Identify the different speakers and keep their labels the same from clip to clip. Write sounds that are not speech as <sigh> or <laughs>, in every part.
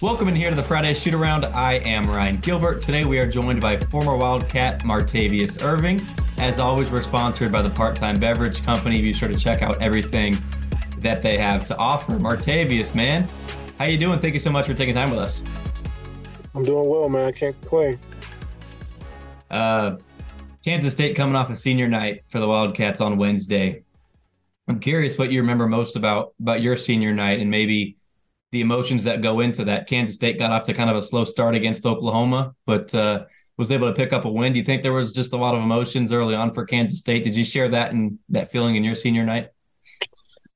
Speaker 1: Welcome in here to the Friday Shoot Around. I am Ryan Gilbert. Today we are joined by former Wildcat Martavius Irving. As always, we're sponsored by the Part Time Beverage Company. Be sure to check out everything that they have to offer. Martavius, man, how you doing? Thank you so much for taking time with us.
Speaker 2: I'm doing well, man. I can't complain.
Speaker 1: Uh, Kansas State coming off a senior night for the Wildcats on Wednesday. I'm curious what you remember most about about your senior night and maybe the emotions that go into that. Kansas State got off to kind of a slow start against Oklahoma, but uh, was able to pick up a win. Do you think there was just a lot of emotions early on for Kansas State? Did you share that and that feeling in your senior night?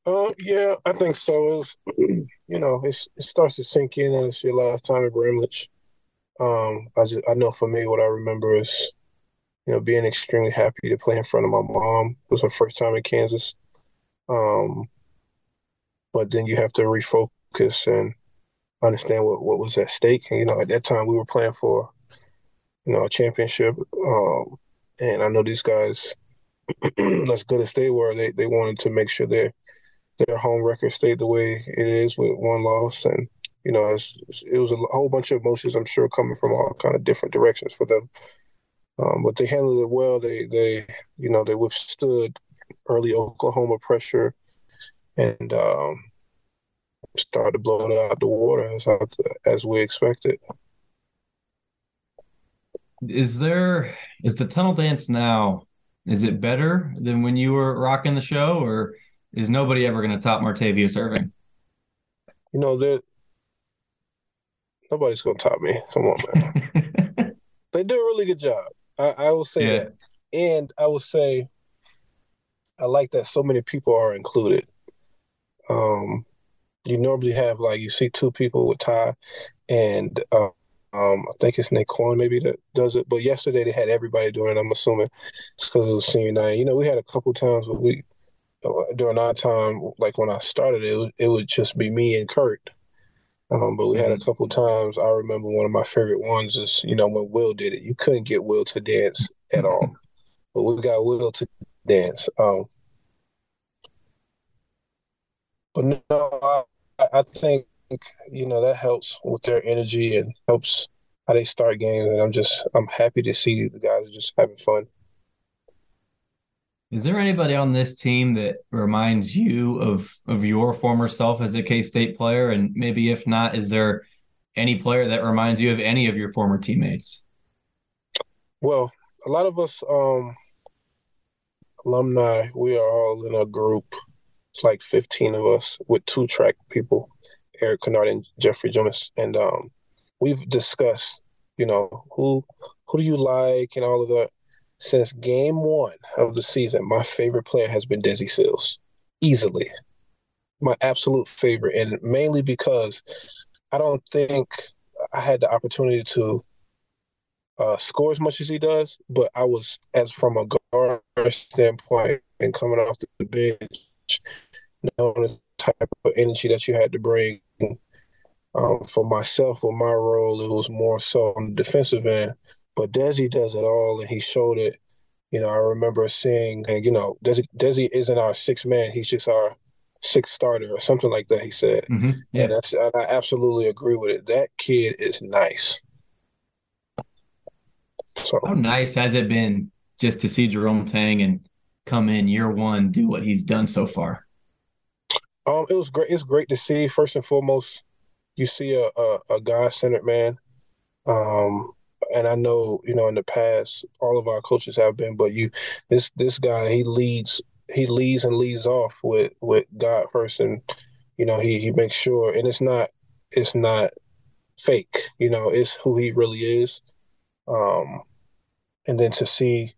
Speaker 2: Uh, yeah, I think so. Was, <clears throat> you know, it starts to sink in, and it's your last time at Bramlage. Um, I just I know for me, what I remember is, you know, being extremely happy to play in front of my mom. It was her first time in Kansas. Um, but then you have to refocus focus and understand what, what was at stake. And, you know, at that time we were playing for, you know, a championship. Um, and I know these guys, <clears throat> as good as they were, they, they wanted to make sure their their home record stayed the way it is with one loss. And, you know, it was a whole bunch of emotions, I'm sure, coming from all kind of different directions for them. Um, but they handled it well. They, they, you know, they withstood early Oklahoma pressure, and um, start to blow it out the water as as we expected.
Speaker 1: Is there is the tunnel dance now? Is it better than when you were rocking the show, or is nobody ever going to top Martavius Irving?
Speaker 2: You know that nobody's going to top me. Come on, man. <laughs> they do a really good job. I, I will say yeah. that, and I will say I like that so many people are included. Um, you normally have like you see two people with tie, and uh, um, I think it's Nae'Qwan maybe that does it. But yesterday they had everybody doing it. I'm assuming it's because it was senior night. You know, we had a couple times where we uh, during our time, like when I started, it would, it would just be me and Kurt. Um, but we had a mm-hmm. couple times. I remember one of my favorite ones is you know when Will did it. You couldn't get Will to dance at all, <laughs> but we got Will to dance. Um, but no, I, think you know that helps with their energy and helps how they start games. And I'm just I'm happy to see the guys just having fun.
Speaker 1: Is there anybody on this team that reminds you of of your former self as a K State player? And maybe if not, is there any player that reminds you of any of your former teammates?
Speaker 2: Well, a lot of us um, alumni, we are all in a group it's like 15 of us with two track people, Erik Kynard and Jeffrey Julmis. And um, we've discussed, you know, who who do you like and all of that. Since game one of the season, my favorite player has been Desi Sills. Easily. My absolute favorite. And mainly because I don't think I had the opportunity to uh, score as much as he does, but I was as from a guard standpoint and coming off the bench, knowing the type of energy that you had to bring. Um, for myself, with my role, it was more so on the defensive end. But Desi does it all, and he showed it. You know, I remember seeing, and you know, Desi, Desi isn't our sixth man; he's just our sixth starter or something like that. He said, mm-hmm. yeah. and that's, I absolutely agree with it. That kid is nice.
Speaker 1: So, how nice has it been just to see Jerome Tang and come in year one, do what he's done so far?
Speaker 2: Um, it was great. It's great to see. First and foremost, you see a a, a guy centered man. Um, and I know you know in the past all of our coaches have been, but you this this guy he leads he leads and leads off with with God first, and you know he he makes sure, and it's not it's not fake, you know, it's who he really is. Um, and then to see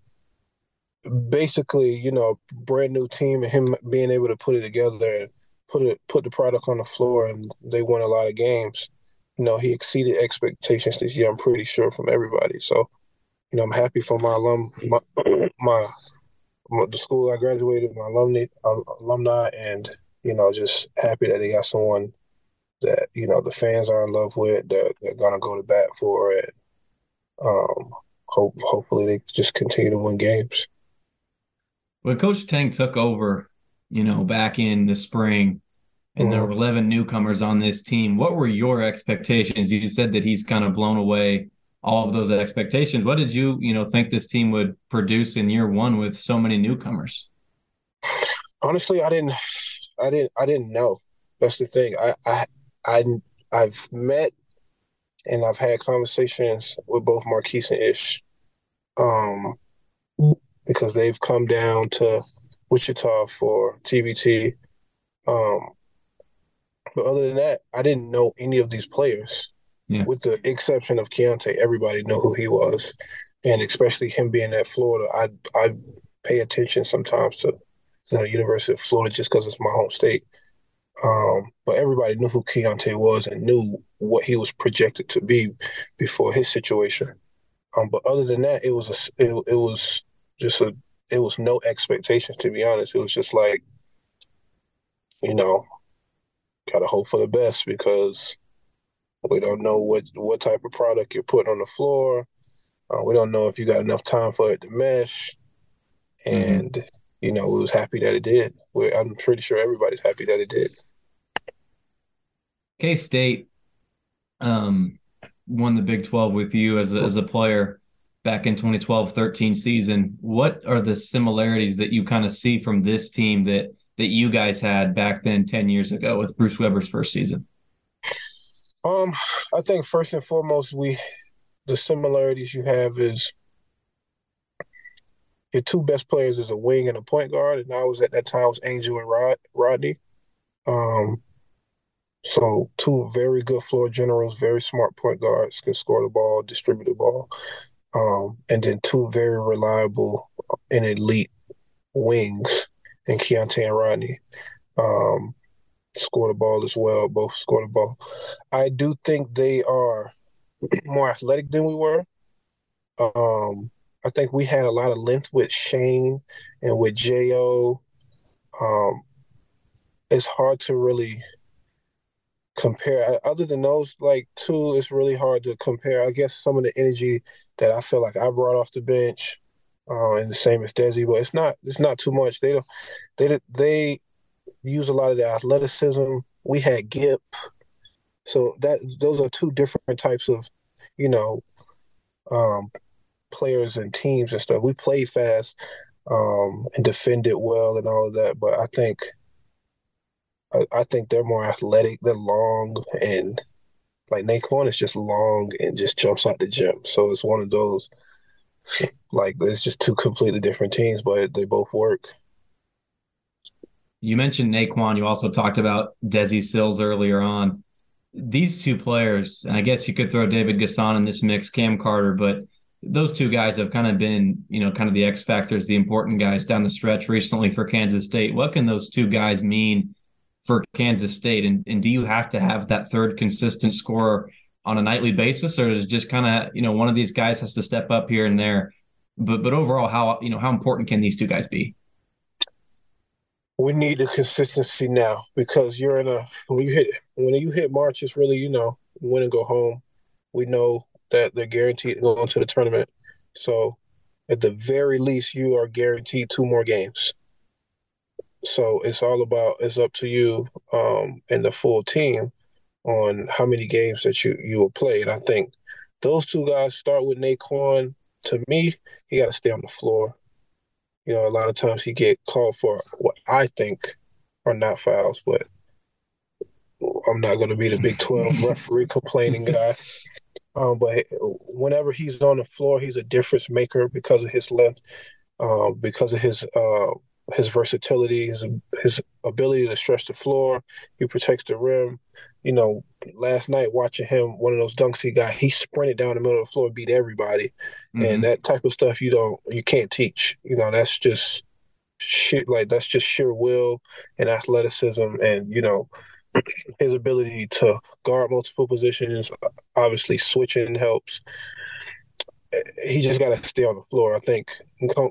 Speaker 2: basically, you know, brand new team and him being able to put it together and put it put the product on the floor, and they won a lot of games. You know, he exceeded expectations this year. I'm pretty sure from everybody. So, you know, I'm happy for my alum, my, <clears throat> my, my the school I graduated, my alumni, alumni, and you know, just happy that they got someone that you know the fans are in love with. That they're gonna go to bat for it. Um, hope hopefully they just continue to win games.
Speaker 1: When Coach Tang took over, you know, back in the spring, and there were 11 newcomers on this team, what were your expectations? You said that he's kind of blown away all of those expectations. What did you, you know, think this team would produce in year one with so many newcomers?
Speaker 2: Honestly, I didn't, I didn't, I didn't know. That's the thing. I, I, I, I've met and I've had conversations with both Markquis and Ish, um, because they've come down to Wichita for TBT. Um, but other than that, I didn't know any of these players. Yeah. With the exception of Keyonte, everybody knew who he was, and especially him being at Florida, I I pay attention sometimes to you know University of Florida just because it's my home state. Um, but everybody knew who Keyonte was and knew what he was projected to be before his situation. Um, but other than that, it was a, it, it was just a, it was no expectations to be honest. It was just like, you know, gotta hope for the best because we don't know what what type of product you're putting on the floor. Uh, we don't know if you got enough time for it to mesh, mm-hmm. and mm-hmm. you know, we was happy that it did. We're, I'm pretty sure everybody's happy that it did.
Speaker 1: K State um, won the Big 12 with you as a, as a player back in 2012 13 season. What are the similarities that you kind of see from this team that that you guys had back then 10 years ago with Bruce Weber's first season?
Speaker 2: Um, I think first and foremost, we the similarities you have is your two best players is a wing and a point guard, and I was at that time was Angel and Rod Rodney. Um, so two very good floor generals, very smart point guards, can score the ball, distribute the ball, um, and then two very reliable and elite wings and Keyonte and Rodney um, score the ball as well. Both score the ball. I do think they are <clears throat> more athletic than we were. Um, I think we had a lot of length with Shane and with Jo. Um, it's hard to really compare. Other than those like two, it's really hard to compare. I guess some of the energy that I feel like I brought off the bench uh, and the same as Desi, but it's not it's not too much. They don't they they use a lot of the athleticism. We had Gip, so that those are two different types of you know um, players and teams and stuff. We played fast um, and defended well and all of that, but I think I, I think they're more athletic. They're long and like Nae'Qwan is just long and just jumps out the gym. So it's one of those like it's just two completely different teams, but they both work.
Speaker 1: You mentioned Nae'Qwan. You also talked about Desi Sills earlier on. These two players, and I guess you could throw David N'Guessan in this mix, Cam Carter, but those two guys have kind of been, you know, kind of the X factors, the important guys down the stretch recently for Kansas State. What can those two guys mean for Kansas State? And, and do you have to have that third consistent scorer on a nightly basis, or is just kind of, you know, one of these guys has to step up here and there? But but overall, how you know how important can these two guys be?
Speaker 2: We need the consistency now because you're in a when you hit when you hit March, it's really you know win and go home. We know that they're guaranteed to go into the tournament, so at the very least, you are guaranteed two more games. So it's all about it's up to you um, and the full team on how many games that you you will play. And I think those two guys start with Nae'Qwan to me, he got to stay on the floor. You know, a lot of times he get called for what I think are not fouls, but I'm not going to be the Big 12 <laughs> referee complaining guy. Um, but whenever he's on the floor, he's a difference maker because of his length, um, because of his uh, his versatility, his his ability to stretch the floor. He protects the rim. You know, last night watching him, one of those dunks he got, he sprinted down the middle of the floor, beat everybody, mm-hmm. and that type of stuff you don't, you can't teach. You know, that's just shit. Like that's just sheer will and athleticism, and you know, <clears throat> his ability to guard multiple positions. Obviously, switching helps he just got to stay on the floor. I think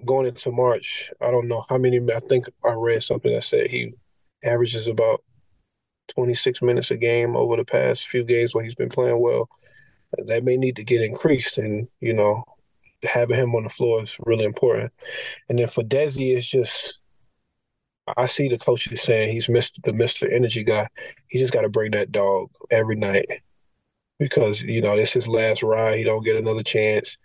Speaker 2: going into March, I don't know how many. I think I read something that said he averages about 26 minutes a game over the past few games where he's been playing well. That may need to get increased, and you know, having him on the floor is really important. And then for Desi, it's just I see the coaches saying he's Mr. the Mr. Energy guy. He just got to bring that dog every night because you know it's his last ride. He don't get another chance,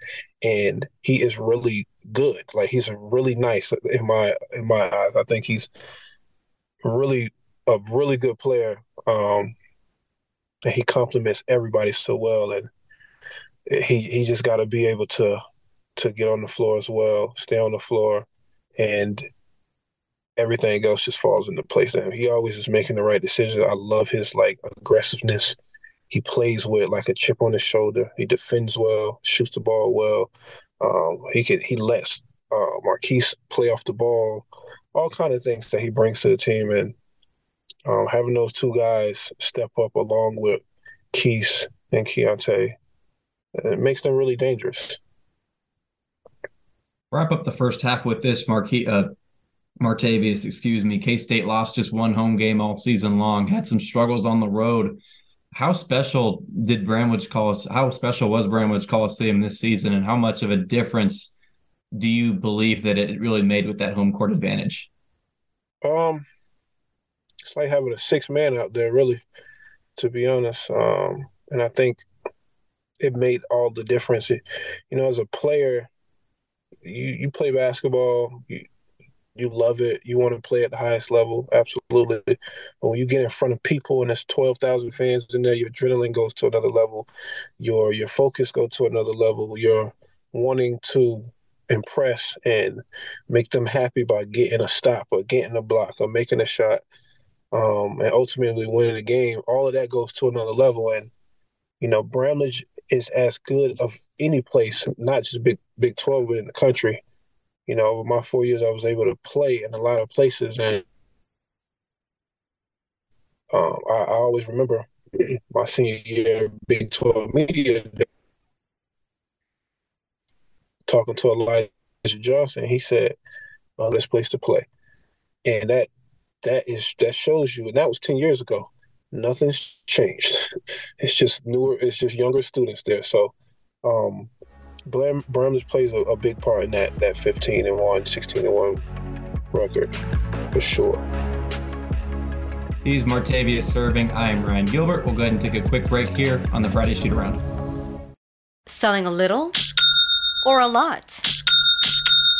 Speaker 2: and he is really good. Like he's really nice in my in my eyes. I think he's really a really good player. Um, and he complements everybody so well, and he he just got to be able to to get on the floor as well, stay on the floor, and everything else just falls into place. And he always is making the right decision. I love his like aggressiveness he plays with like a chip on his shoulder. He defends well, shoots the ball well. Um, he can he lets uh, Markquis play off the ball. All kind of things that he brings to the team, and um, having those two guys step up along with Keith and Keyonte, it makes them really dangerous.
Speaker 1: Wrap up the first half with this, Marquis, uh, Martavius, excuse me. K State lost just one home game all season long. Had some struggles on the road how special did Bramlage Collis? How special was Bramlage Coliseum this season, and how much of a difference do you believe that it really made with that home court advantage?
Speaker 2: Um, it's like having a six man out there, really, to be honest. Um, and I think it made all the difference. It, you know, as a player, you you play basketball. You, you love it, you want to play at the highest level, absolutely. But when you get in front of people and there's twelve thousand fans in there, your adrenaline goes to another level, your your focus goes to another level. You're wanting to impress and make them happy by getting a stop or getting a block or making a shot, um, and ultimately winning the game. All of that goes to another level, and you know, Bramlage is as good of any place, not just Big Big Twelve, but in the country you know, over my four years, I was able to play in a lot of places, and um, I, I, always remember <clears throat> my senior year, Big Twelve media day, talking to Elijah Johnson. He said, uh, "This place to play," and that that is that shows you, and that was ten years ago. Nothing's changed. <laughs> It's just newer. It's just younger students there. So, um, Bram, Bramlage plays a, a, big part in that that 15 and 1, 16 and 1 record for sure.
Speaker 1: He's Martavius Irving. I am Ryan Gilbert. We'll go ahead and take a quick break here on the Friday Shoot Around.
Speaker 3: Selling a little or a lot?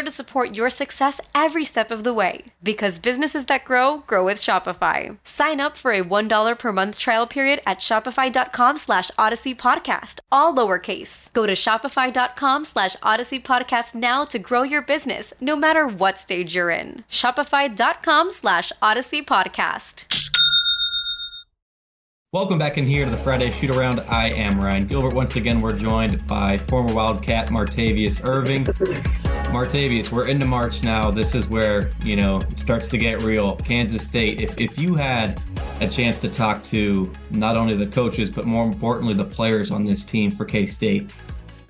Speaker 3: there to support your success every step of the way. Because businesses that grow grow with Shopify. Sign up for a $1 per month trial period at Shopify.com slash Odyssey Podcast, all lowercase. Go to Shopify.com slash Odyssey Podcast now to grow your business no matter what stage you're in. Shopify.com slash Odyssey Podcast.
Speaker 1: Welcome back in here to the Friday Shoot Around. I am Ryan Gilbert. Once again, we're joined by former Wildcat Martavius Irving. Martavius, we're into March now. This is where, you know, it starts to get real. Kansas State, if, if you had a chance to talk to not only the coaches, but more importantly, the players on this team for K State,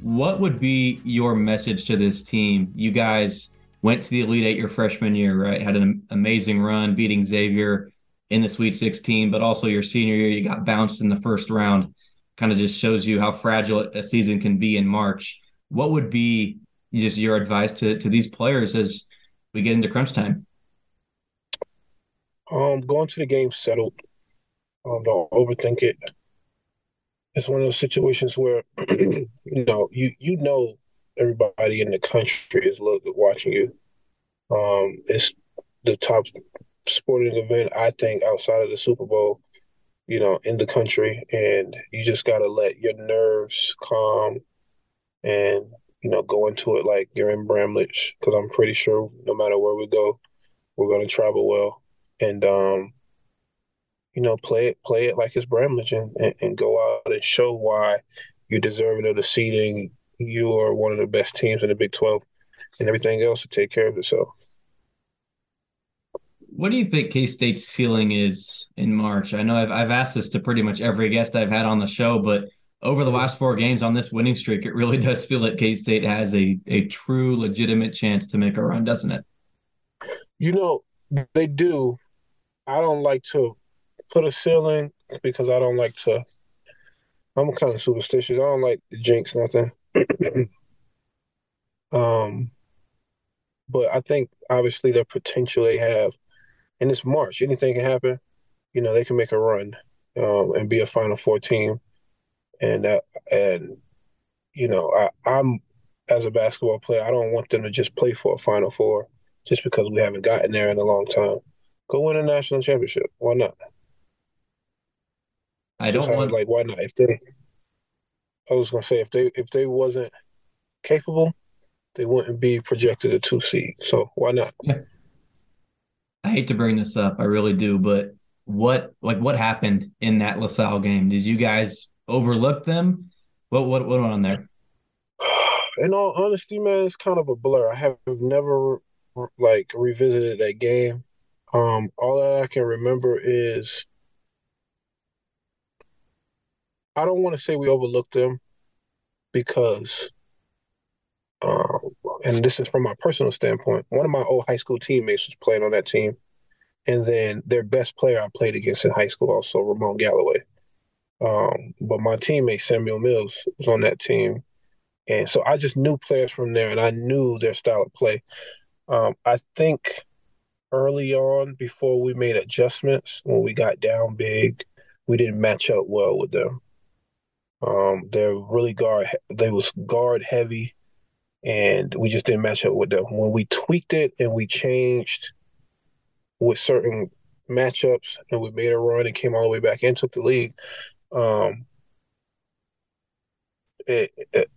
Speaker 1: what would be your message to this team? You guys went to the Elite Eight your freshman year, right? Had an amazing run, beating Xavier in the Sweet 16, but also your senior year, you got bounced in the first round. Kind of just shows you how fragile a season can be in March. What would be just your advice to to these players as we get into crunch time?
Speaker 2: Um, going to the game settled. Um, don't overthink it. It's one of those situations where <clears throat> you know you you know everybody in the country is looking watching you. Um, it's the top sporting event, I think, outside of the Super Bowl, you know, in the country. And you just got to let your nerves calm and, you know, go into it like you're in Bramlage. Because I'm pretty sure no matter where we go, we're going to travel well. And, um, you know, play it, play it like it's Bramlage and, and, and go out and show why you're deserving of the seeding. You are one of the best teams in the Big 12 and everything else to take care of itself
Speaker 1: what do you think K State's ceiling is in March? I know I've I've asked this to pretty much every guest I've had on the show, but over the last four games on this winning streak, it really <laughs> does feel like K State has a a true legitimate chance to make a run, doesn't it?
Speaker 2: You know, they do. I don't like to put a ceiling because I don't like to. I'm kind of superstitious. I don't like jinx nothing. <clears throat> um, but I think obviously the potential they have and it's March. Anything can happen. You know, they can make a run um, and be a Final Four team, and uh, and you know, I, I'm as a basketball player, I don't want them to just play for a Final Four just because we haven't gotten there in a long time. Go win a national championship. Why not?
Speaker 1: I don't want
Speaker 2: like why not? If they, I was gonna say if they if they wasn't capable, they wouldn't be projected a two seed. So why not?
Speaker 1: I hate to bring this up, I really do, but what like what happened in that LaSalle game? Did you guys overlook them? What what what went on there?
Speaker 2: In all honesty, man, it's kind of a blur. I have never like revisited that game. Um, all that I can remember is I don't want to say we overlooked them because um, and this is from my personal standpoint. One of my old high school teammates was playing on that team, and then their best player I played against in high school also Ramon Galloway. Um, but my teammate Samuel Mills was on that team, and so I just knew players from there, and I knew their style of play. Um, I think early on, before we made adjustments, when we got down big, we didn't match up well with them. Um, they're really guard. They was guard heavy and we just didn't match up with them. When we tweaked it and we changed with certain matchups and we made a run and came all the way back and took the league, um, it, it,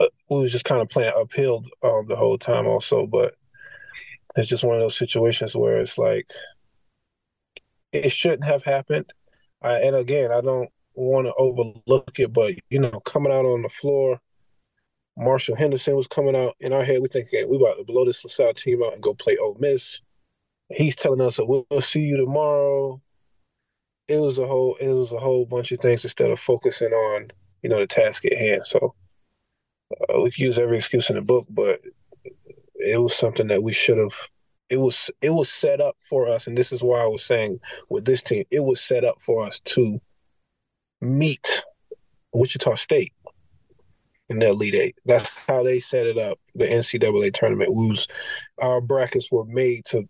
Speaker 2: uh, we was just kind of playing uphill um, the whole time also. But it's just one of those situations where it's like it shouldn't have happened. I, and again, I don't want to overlook it, but you know, coming out on the floor Marshall Henderson was coming out in our head. We thinking we about to blow this LaSalle team out and go play Ole Miss. He's telling us we'll see you tomorrow. It was a whole it was a whole bunch of things instead of focusing on you know the task at hand. So uh, we can use every excuse in the book, but it was something that we should have. It was it was set up for us, and this is why I was saying with this team, it was set up for us to meet Wichita State in the Elite Eight. That's how they set it up. The NCAA tournament. Was our brackets were made to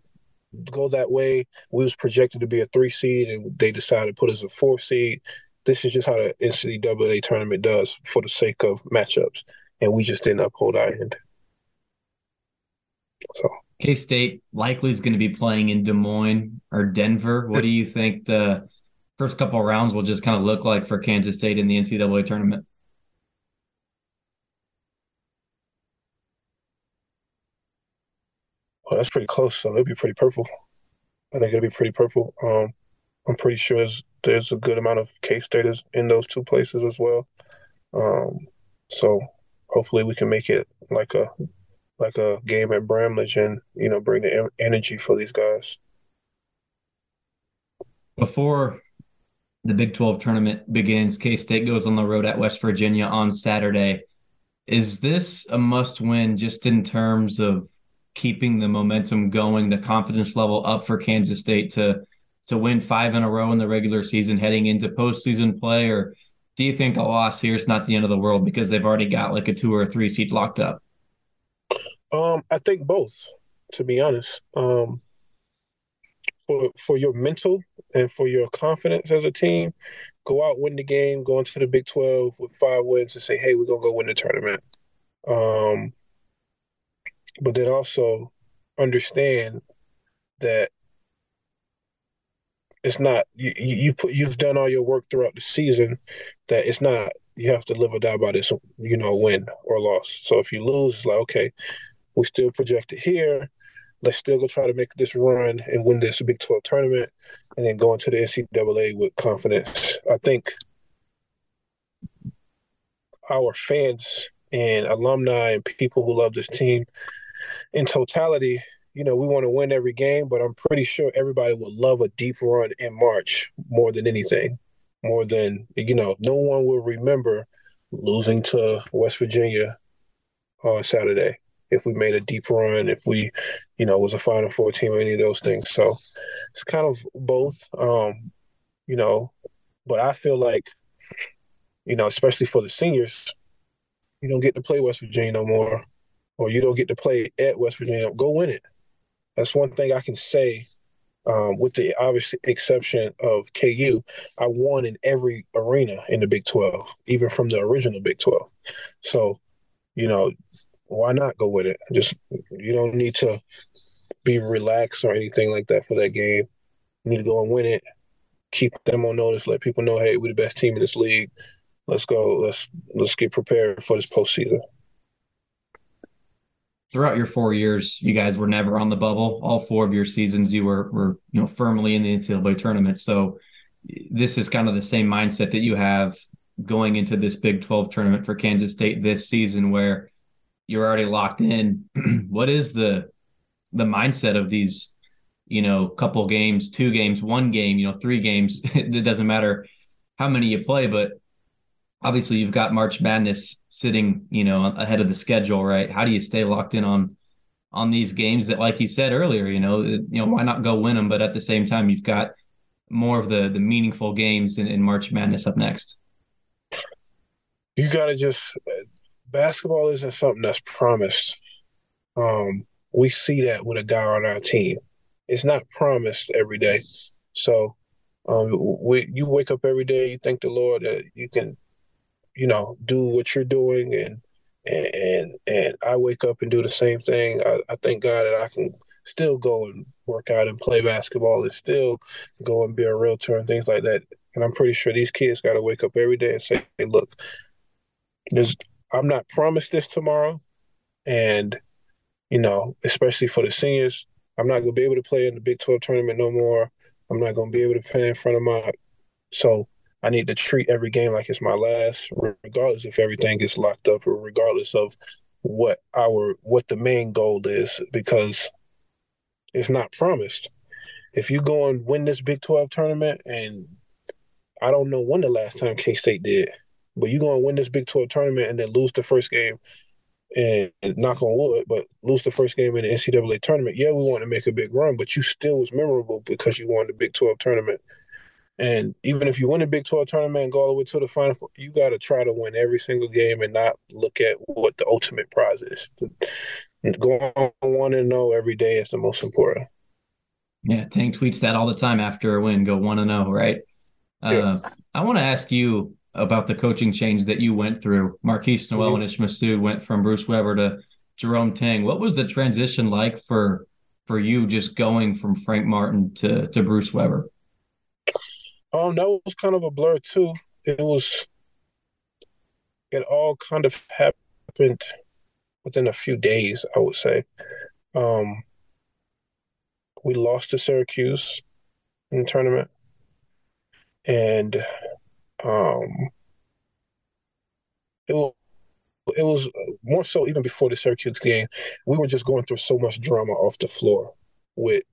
Speaker 2: go that way. We was projected to be a three seed, and they decided to put us a four seed. This is just how the NCAA tournament does for the sake of matchups, and we just didn't uphold our end. So
Speaker 1: K State likely is going to be playing in Des Moines or Denver. What do you think the first couple rounds will just kind of look like for Kansas State in the NCAA tournament?
Speaker 2: Well, that's pretty close, so it'll be pretty purple. I think it'll be pretty purple. Um, I'm pretty sure there's, there's a good amount of K Staters in those two places as well. Um, so hopefully we can make it like a like a game at Bramlage and you know bring the energy for these guys.
Speaker 1: Before the Big 12 tournament begins, K State goes on the road at West Virginia on Saturday. Is this a must win just in terms of keeping the momentum going, the confidence level up for Kansas State to to win five in a row in the regular season heading into postseason play? Or do you think a loss here is not the end of the world because they've already got like a two or a three seat locked up?
Speaker 2: Um, I think both, to be honest. Um, for for your mental and for your confidence as a team, go out, win the game, go into the Big Twelve with five wins, and say, "Hey, we're gonna go win the tournament." Um, but then also understand that it's not you, you put you've done all your work throughout the season that it's not you have to live or die by this you know win or loss. So if you lose it's like okay we still projected here. Let's still go try to make this run and win this big 12 tournament and then go into the ncaa with confidence. I think our fans and alumni and people who love this team in totality, you know, we want to win every game, but I'm pretty sure everybody would love a deep run in March more than anything. More than, you know, no one will remember losing to West Virginia on Saturday if we made a deep run, if we, you know, was a Final Four team or any of those things. So it's kind of both, um, you know, but I feel like, you know, especially for the seniors, you don't get to play West Virginia no more or you don't get to play at West Virginia, go win it. That's one thing I can say. Um, with the obvious exception of KU, I won in every arena in the Big 12, even from the original Big 12. So, you know, why not go with it? Just you don't need to be relaxed or anything like that for that game. You need to go and win it. Keep them on notice. Let people know, hey, we're the best team in this league. Let's go. Let's let's get prepared for this postseason
Speaker 1: throughout your four years, you guys were never on the bubble. All four of your seasons, you were were you know firmly in the NCAA tournament. So this is kind of the same mindset that you have going into this Big 12 tournament for Kansas State this season, where you're already locked in. <clears throat> what is the the mindset of these, you know, couple games, two games, one game, you know, three games? <laughs> it doesn't matter how many you play, but obviously you've got March Madness sitting, you know, ahead of the schedule, right? How do you stay locked in on on these games that, like you said earlier, you know, you know, why not go win them? But at the same time, you've got more of the the meaningful games in, in March Madness up next.
Speaker 2: You got to just basketball isn't something that's promised. Um, we see that with a guy on our team. It's not promised every day. So um, we, you wake up every day, you thank the Lord that you can you know, do what you're doing and and and I wake up and do the same thing. I, I thank God that I can still go and work out and play basketball and still go and be a realtor and things like that. And I'm pretty sure these kids got to wake up every day and say, "Hey, look, there's I'm not promised this tomorrow, and you know, especially for the seniors, I'm not gonna be able to play in the Big 12 tournament no more. I'm not gonna be able to play in front of my so I need to treat every game like it's my last, regardless if everything gets locked up or regardless of what our what the main goal is, because it's not promised. If you go and win this Big Twelve tournament, and I don't know when the last time K State did, but you go and win this Big Twelve tournament and then lose the first game, and, knock on wood, but lose the first game in the NCAA tournament. Yeah, we want to make a big run, but you still was memorable because you won the Big Twelve tournament and even if you win a Big 12 tournament and go all the way to the final, you got to try to win every single game and not look at what the ultimate prize is. Go on one and know every day is the most important.
Speaker 1: Yeah, Tang tweets that all the time after a win. Go one and zero, oh, right? Uh, I want to ask you about the coaching change that you went through. Markquis Nowell mm-hmm. and Ish Massoud went from Bruce Weber to Jerome Tang. What was the transition like for for you just going from Frank Martin to to Bruce Weber?
Speaker 2: Um, that was kind of a blur too. It was it all kind of happened within a few days, I would say. Um, we lost to Syracuse in the tournament, and um, it was it was more so even before the Syracuse game. We were just going through so much drama off the floor with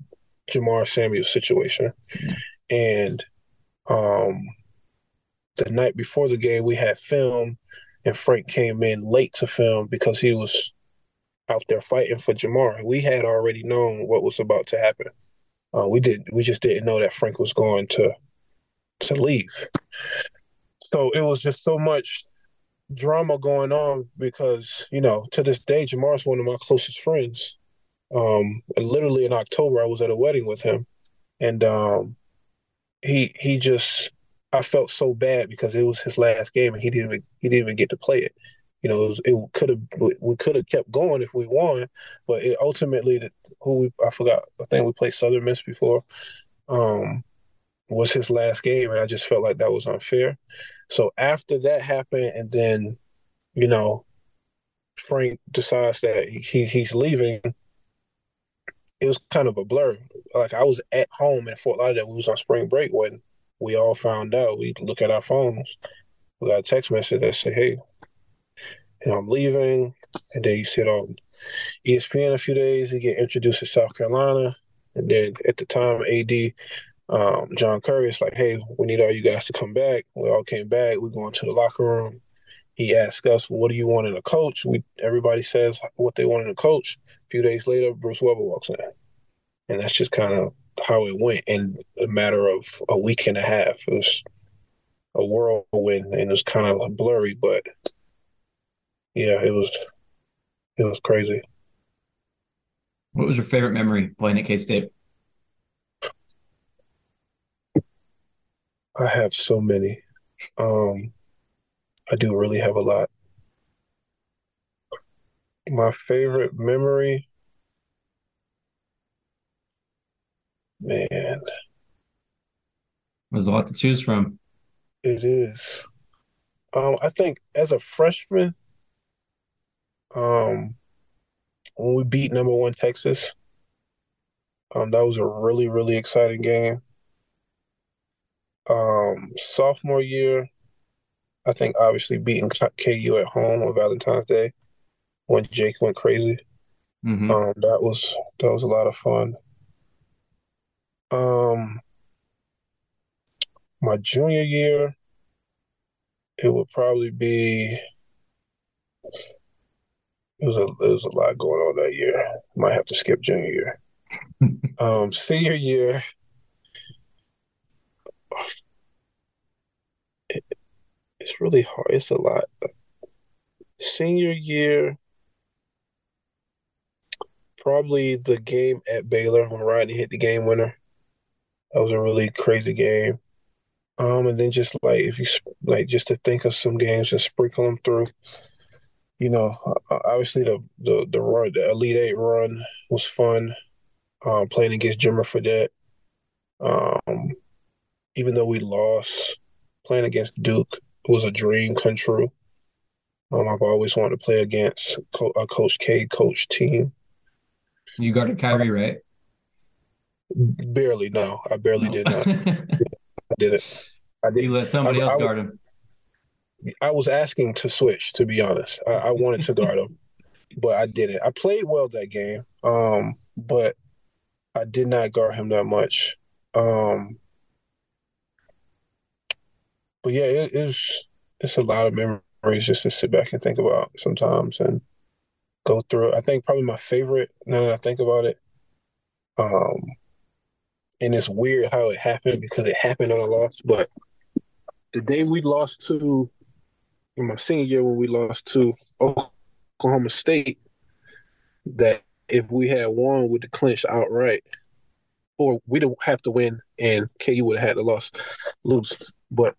Speaker 2: Jamar Samuels' situation, and um, the night before the game, we had film, and Frank came in late to film because he was out there fighting for Jamar. We had already known what was about to happen. Uh, we did. We just didn't know that Frank was going to to leave. So it was just so much drama going on because you know to this day Jamar's one of my closest friends. Um, literally in October, I was at a wedding with him, and um, he he just I felt so bad because it was his last game and he didn't even, he didn't even get to play it. You know, it, it could have we could have kept going if we won, but it ultimately the, who we I forgot I think we played Southern Miss before. Um, was his last game, and I just felt like that was unfair. So after that happened, and then, you know, Frank decides that he he's leaving. It was kind of a blur. Like I was at home in Fort Lauderdale. We was on spring break when we all found out. We look at our phones. We got a text message that said, "Hey, you know, I'm leaving," and then you sit on ESPN a few days. You get introduced to South Carolina, and then at the time, AD um, John Currie is like, "Hey, we need all you guys to come back." We all came back. We go into the locker room. He asked us, "What do you want in a coach?" We everybody says what they want in a coach. A few days later, Bruce Weber walks in, and that's just kind of how it went in a matter of a week and a half. It was a whirlwind, and it was kind of blurry, but yeah, it was it was crazy.
Speaker 1: What was your favorite memory playing at K State?
Speaker 2: I have so many. Um, I do really have a lot. My favorite memory, man,
Speaker 1: There's a lot to choose from.
Speaker 2: it is. Um, I think as a freshman, um, when we beat number one Texas, um, that was a really, really exciting game. Um, sophomore year, I think obviously beating KU at home on Valentine's Day when Jake went crazy.
Speaker 1: Mhm.
Speaker 2: Um, that was that was a lot of fun. Um, my junior year, it would probably be. It was a it was a lot going on that year. Might have to skip junior year. <laughs> Um, senior year, it, it's really hard. It's a lot. Senior year, probably the game at Baylor when Rodney hit the game winner. That was a really crazy game. Um, and then just like if you like just to think of some games and sprinkle them through. You know, obviously the the the run, the Elite Eight run was fun. Um, playing against Jimmer Fredette. Um, even though we lost, playing against Duke was a dream come true. Um, I've always wanted to play against Co- a Coach K coach team.
Speaker 1: You guarded Kyrie, right?
Speaker 2: Barely, no, I barely did not. I didn't. I
Speaker 1: you
Speaker 2: did.
Speaker 1: let somebody
Speaker 2: I-
Speaker 1: else
Speaker 2: I-
Speaker 1: guard him.
Speaker 2: I was asking to switch, to be honest. I, I wanted to guard him, but I didn't. I played well that game, um, but I did not guard him that much. Um, but yeah, it is. It's a lot of memories just to sit back and think about sometimes and go through. it. I think probably my favorite. Now that I think about it, um, and it's weird how it happened because it happened on a loss, but the day we lost to in my senior year when we lost to Oklahoma State, that if we had won, with the clinch outright, or we don't have to win, and KU would have had to loss, lose. But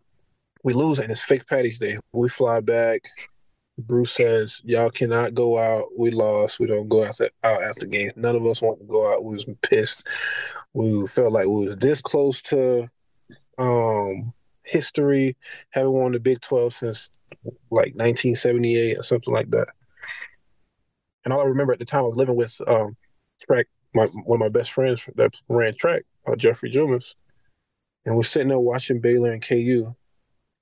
Speaker 2: we lose, and it's fake Patty's Day. We fly back. Bruce says, "Y'all cannot go out. We lost. We don't go out, out after games. None of us want to go out. We was pissed. We felt like we was this close to um, history, having won the Big Twelve since like 1978 or something like that." And all I remember at the time, I was living with um, track my one of my best friends that ran track, uh, Jeffrey Julmis, and we're sitting there watching Baylor and KU,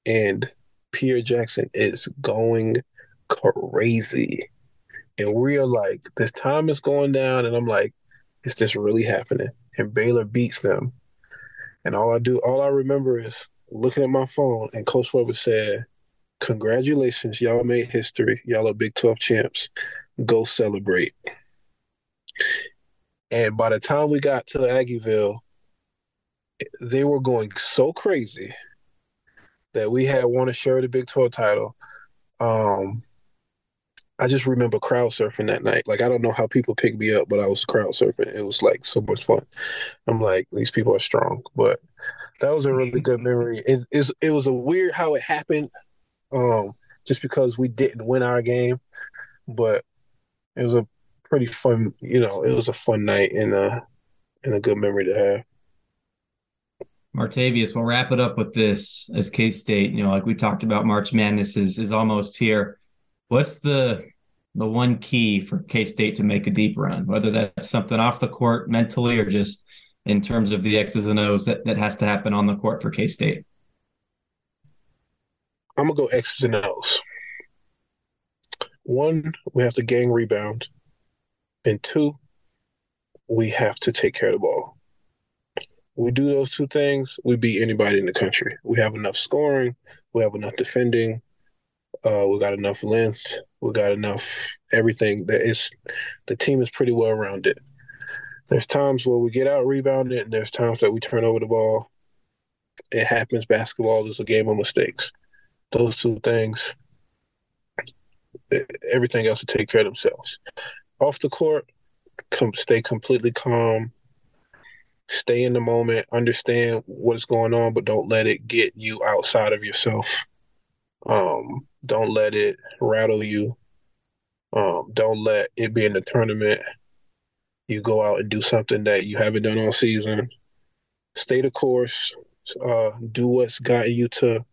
Speaker 2: and Pierre Jackson is going crazy. And we are like, this time is going down, and I'm like, is this really happening? And Baylor beats them. And all I do, all I remember is looking at my phone, and Coach Weber said, Congratulations, y'all made history. Y'all are Big 12 champs. Go celebrate. And by the time we got to Aggieville, they were going so crazy that we had won a share of the Big 12 title. Um, I just remember crowd surfing that night. Like I don't know how people picked me up, but I was crowd surfing. It was like so much fun. I'm like, these people are strong. But that was a really good memory. It it, it was a weird how it happened, um, just because we didn't win our game, but it was a pretty fun. You know, it was a fun night and a and a good memory to have.
Speaker 1: Martavious, we'll wrap it up with this as K State. You know, like we talked about, March Madness is is almost here. What's the the one key for K State to make a deep run? Whether that's something off the court mentally or just in terms of the X's and O's that, that has to happen on the court for K State.
Speaker 2: I'm gonna go X's and O's. One, we have to gang rebound, and two, we have to take care of the ball we do those two things, we beat anybody in the country. We have enough scoring, we have enough defending, uh, we got enough length, we got enough everything that is the team is pretty well rounded. There's times where we get out rebounded, and there's times that we turn over the ball. It happens. Basketball is a game of mistakes. Those two things, everything else will take care of themselves. Off the court, come stay completely calm, stay in the moment, understand what's going on, but don't let it get you outside of yourself. Um, don't let it rattle you. Um, don't let it be in the tournament. You go out and do something that you haven't done all season. Stay the course. Uh, do what's gotten you to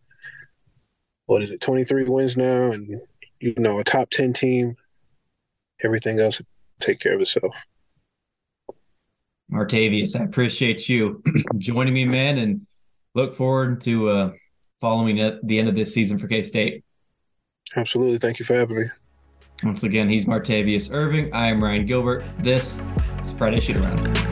Speaker 2: what is it, 23 wins now, and you know a top 10 team. Everything else take care of itself.
Speaker 1: Martavious, I appreciate you <clears throat> joining me, man, and look forward to uh, following at the end of this season for K State.
Speaker 2: Absolutely. Thank you for having me.
Speaker 1: Once again, he's Martavious Irving. I am Ryan Gilbert. This is Friday Shoot Around.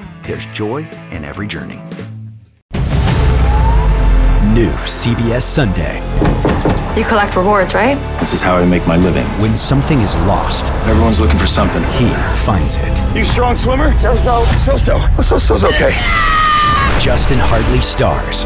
Speaker 4: There's joy in every journey.
Speaker 5: New CBS Sunday.
Speaker 6: You collect rewards, right?
Speaker 7: This is how I make my living.
Speaker 5: When something is lost,
Speaker 7: everyone's looking for something.
Speaker 5: He finds it.
Speaker 7: You strong swimmer?
Speaker 6: So so.
Speaker 7: So so. So so's okay.
Speaker 5: Justin Hartley stars.